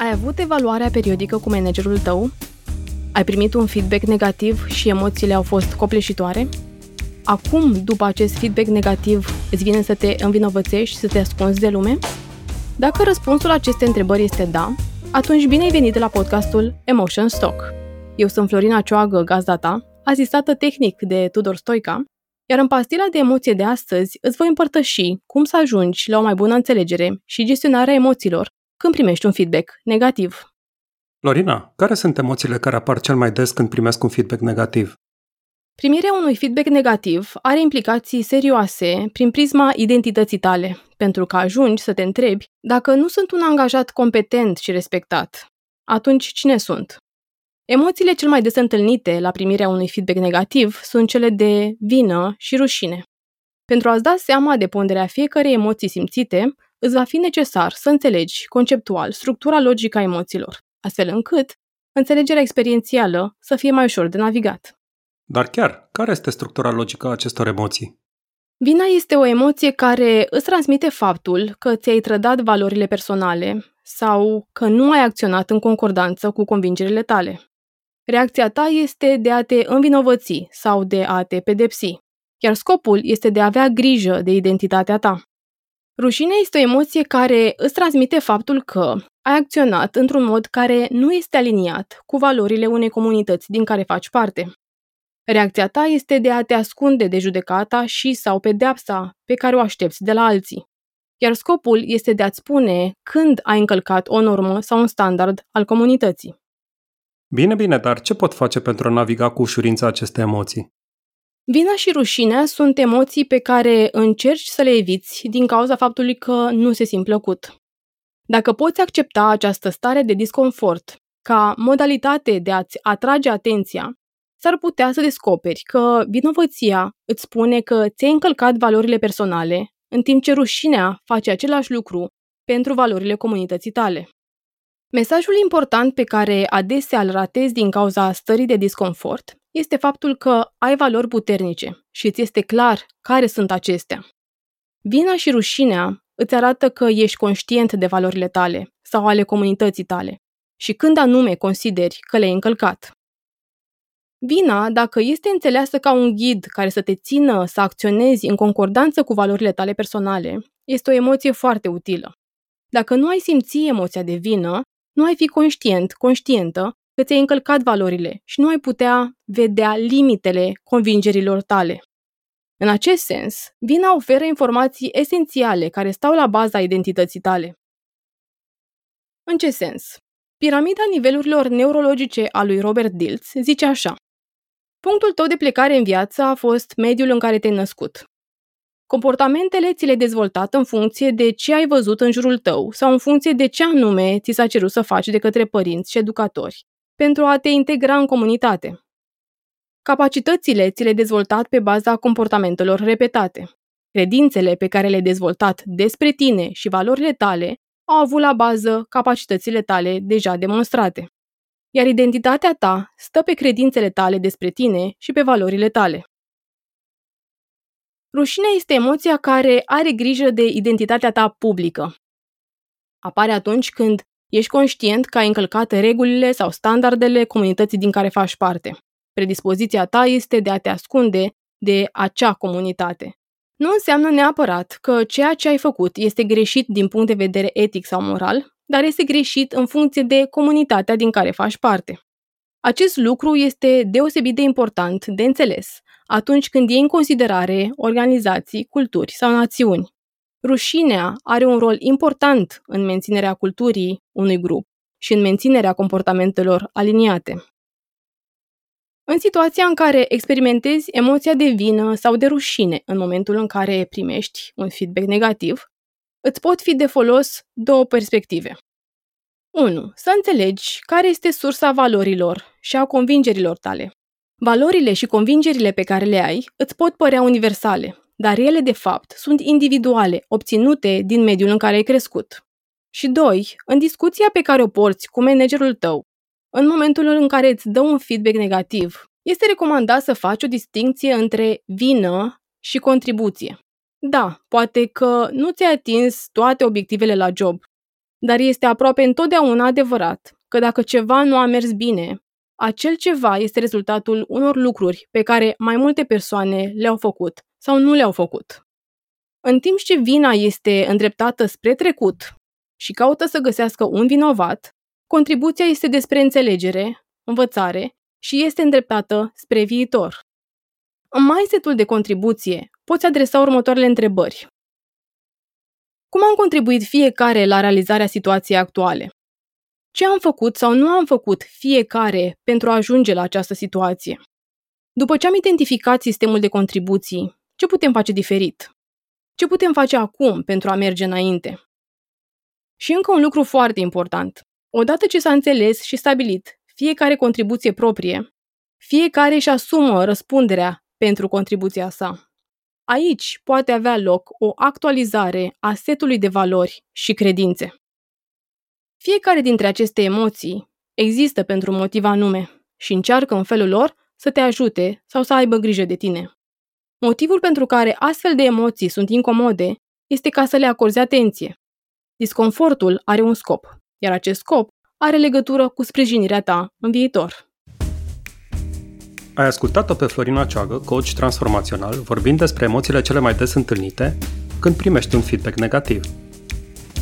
Ai avut evaluarea periodică cu managerul tău? Ai primit un feedback negativ și emoțiile au fost copleșitoare? Acum, după acest feedback negativ, îți vine să te învinovățești și să te ascunzi de lume? Dacă răspunsul acestei întrebări este da, atunci bine ai venit la podcastul Emotion Stock. Eu sunt Florina Cioagă, gazda ta, asistată tehnic de Tudor Stoica, iar în pastila de emoție de astăzi îți voi împărtăși cum să ajungi la o mai bună înțelegere și gestionarea emoțiilor când primești un feedback negativ. Lorina, care sunt emoțiile care apar cel mai des când primesc un feedback negativ? Primirea unui feedback negativ are implicații serioase prin prisma identității tale, pentru că ajungi să te întrebi dacă nu sunt un angajat competent și respectat. Atunci cine sunt? Emoțiile cel mai des întâlnite la primirea unui feedback negativ sunt cele de vină și rușine. Pentru a-ți da seama de ponderea fiecărei emoții simțite, îți va fi necesar să înțelegi conceptual structura logică a emoțiilor, astfel încât înțelegerea experiențială să fie mai ușor de navigat. Dar chiar, care este structura logică a acestor emoții? Vina este o emoție care îți transmite faptul că ți-ai trădat valorile personale sau că nu ai acționat în concordanță cu convingerile tale. Reacția ta este de a te învinovăți sau de a te pedepsi, iar scopul este de a avea grijă de identitatea ta. Rușinea este o emoție care îți transmite faptul că ai acționat într-un mod care nu este aliniat cu valorile unei comunități din care faci parte. Reacția ta este de a te ascunde de judecata și sau pedeapsa pe care o aștepți de la alții. Iar scopul este de a-ți spune când ai încălcat o normă sau un standard al comunității. Bine, bine, dar ce pot face pentru a naviga cu ușurință aceste emoții? Vina și rușinea sunt emoții pe care încerci să le eviți din cauza faptului că nu se simt plăcut. Dacă poți accepta această stare de disconfort ca modalitate de a-ți atrage atenția, s-ar putea să descoperi că vinovăția îți spune că ți-ai încălcat valorile personale, în timp ce rușinea face același lucru pentru valorile comunității tale. Mesajul important pe care adesea îl ratezi din cauza stării de disconfort este faptul că ai valori puternice și îți este clar care sunt acestea. Vina și rușinea îți arată că ești conștient de valorile tale sau ale comunității tale și când anume consideri că le-ai încălcat. Vina, dacă este înțeleasă ca un ghid care să te țină să acționezi în concordanță cu valorile tale personale, este o emoție foarte utilă. Dacă nu ai simți emoția de vină, nu ai fi conștient, conștientă că ți-ai încălcat valorile și nu ai putea vedea limitele convingerilor tale. În acest sens, vina oferă informații esențiale care stau la baza identității tale. În ce sens? Piramida nivelurilor neurologice a lui Robert Dilts zice așa. Punctul tău de plecare în viață a fost mediul în care te-ai născut. Comportamentele ți le-ai dezvoltat în funcție de ce ai văzut în jurul tău sau în funcție de ce anume ți s-a cerut să faci de către părinți și educatori pentru a te integra în comunitate. Capacitățile ți le-ai dezvoltat pe baza comportamentelor repetate. Credințele pe care le-ai dezvoltat despre tine și valorile tale au avut la bază capacitățile tale deja demonstrate. Iar identitatea ta stă pe credințele tale despre tine și pe valorile tale. Rușinea este emoția care are grijă de identitatea ta publică. Apare atunci când ești conștient că ai încălcat regulile sau standardele comunității din care faci parte. Predispoziția ta este de a te ascunde de acea comunitate. Nu înseamnă neapărat că ceea ce ai făcut este greșit din punct de vedere etic sau moral, dar este greșit în funcție de comunitatea din care faci parte. Acest lucru este deosebit de important de înțeles atunci când iei în considerare organizații, culturi sau națiuni. Rușinea are un rol important în menținerea culturii unui grup și în menținerea comportamentelor aliniate. În situația în care experimentezi emoția de vină sau de rușine în momentul în care primești un feedback negativ, îți pot fi de folos două perspective. 1. Să înțelegi care este sursa valorilor și a convingerilor tale. Valorile și convingerile pe care le ai îți pot părea universale, dar ele de fapt sunt individuale, obținute din mediul în care ai crescut. Și 2. În discuția pe care o porți cu managerul tău, în momentul în care îți dă un feedback negativ, este recomandat să faci o distinție între vină și contribuție. Da, poate că nu ți-ai atins toate obiectivele la job, Dar este aproape întotdeauna adevărat că dacă ceva nu a mers bine, acel ceva este rezultatul unor lucruri pe care mai multe persoane le-au făcut sau nu le-au făcut. În timp ce vina este îndreptată spre trecut și caută să găsească un vinovat, contribuția este despre înțelegere, învățare și este îndreptată spre viitor. În mindset de contribuție poți adresa următoarele întrebări. Cum am contribuit fiecare la realizarea situației actuale? Ce am făcut sau nu am făcut fiecare pentru a ajunge la această situație? După ce am identificat sistemul de contribuții, ce putem face diferit? Ce putem face acum pentru a merge înainte? Și încă un lucru foarte important. Odată ce s-a înțeles și stabilit fiecare contribuție proprie, fiecare își asumă răspunderea pentru contribuția sa. Aici poate avea loc o actualizare a setului de valori și credințe. Fiecare dintre aceste emoții există pentru un motiv anume și încearcă în felul lor să te ajute sau să aibă grijă de tine. Motivul pentru care astfel de emoții sunt incomode este ca să le acorzi atenție. Disconfortul are un scop, iar acest scop are legătură cu sprijinirea ta în viitor. Ai ascultat-o pe Florina Ceagă, coach transformațional, vorbind despre emoțiile cele mai des întâlnite când primești un feedback negativ.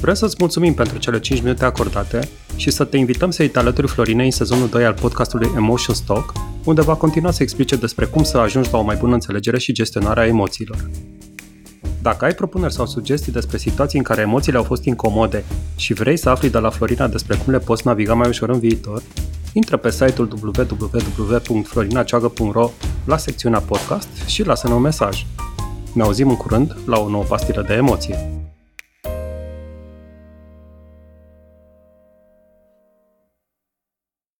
Vreau să-ți mulțumim pentru cele 5 minute acordate și să te invităm să-i te alături Florinei în sezonul 2 al podcastului Emotion Stock, unde va continua să explice despre cum să ajungi la o mai bună înțelegere și gestionare a emoțiilor. Dacă ai propuneri sau sugestii despre situații în care emoțiile au fost incomode și vrei să afli de la Florina despre cum le poți naviga mai ușor în viitor, intră pe site-ul www.florinaceagă.ro la secțiunea podcast și lasă-ne un mesaj. Ne auzim în curând la o nouă pastilă de emoție.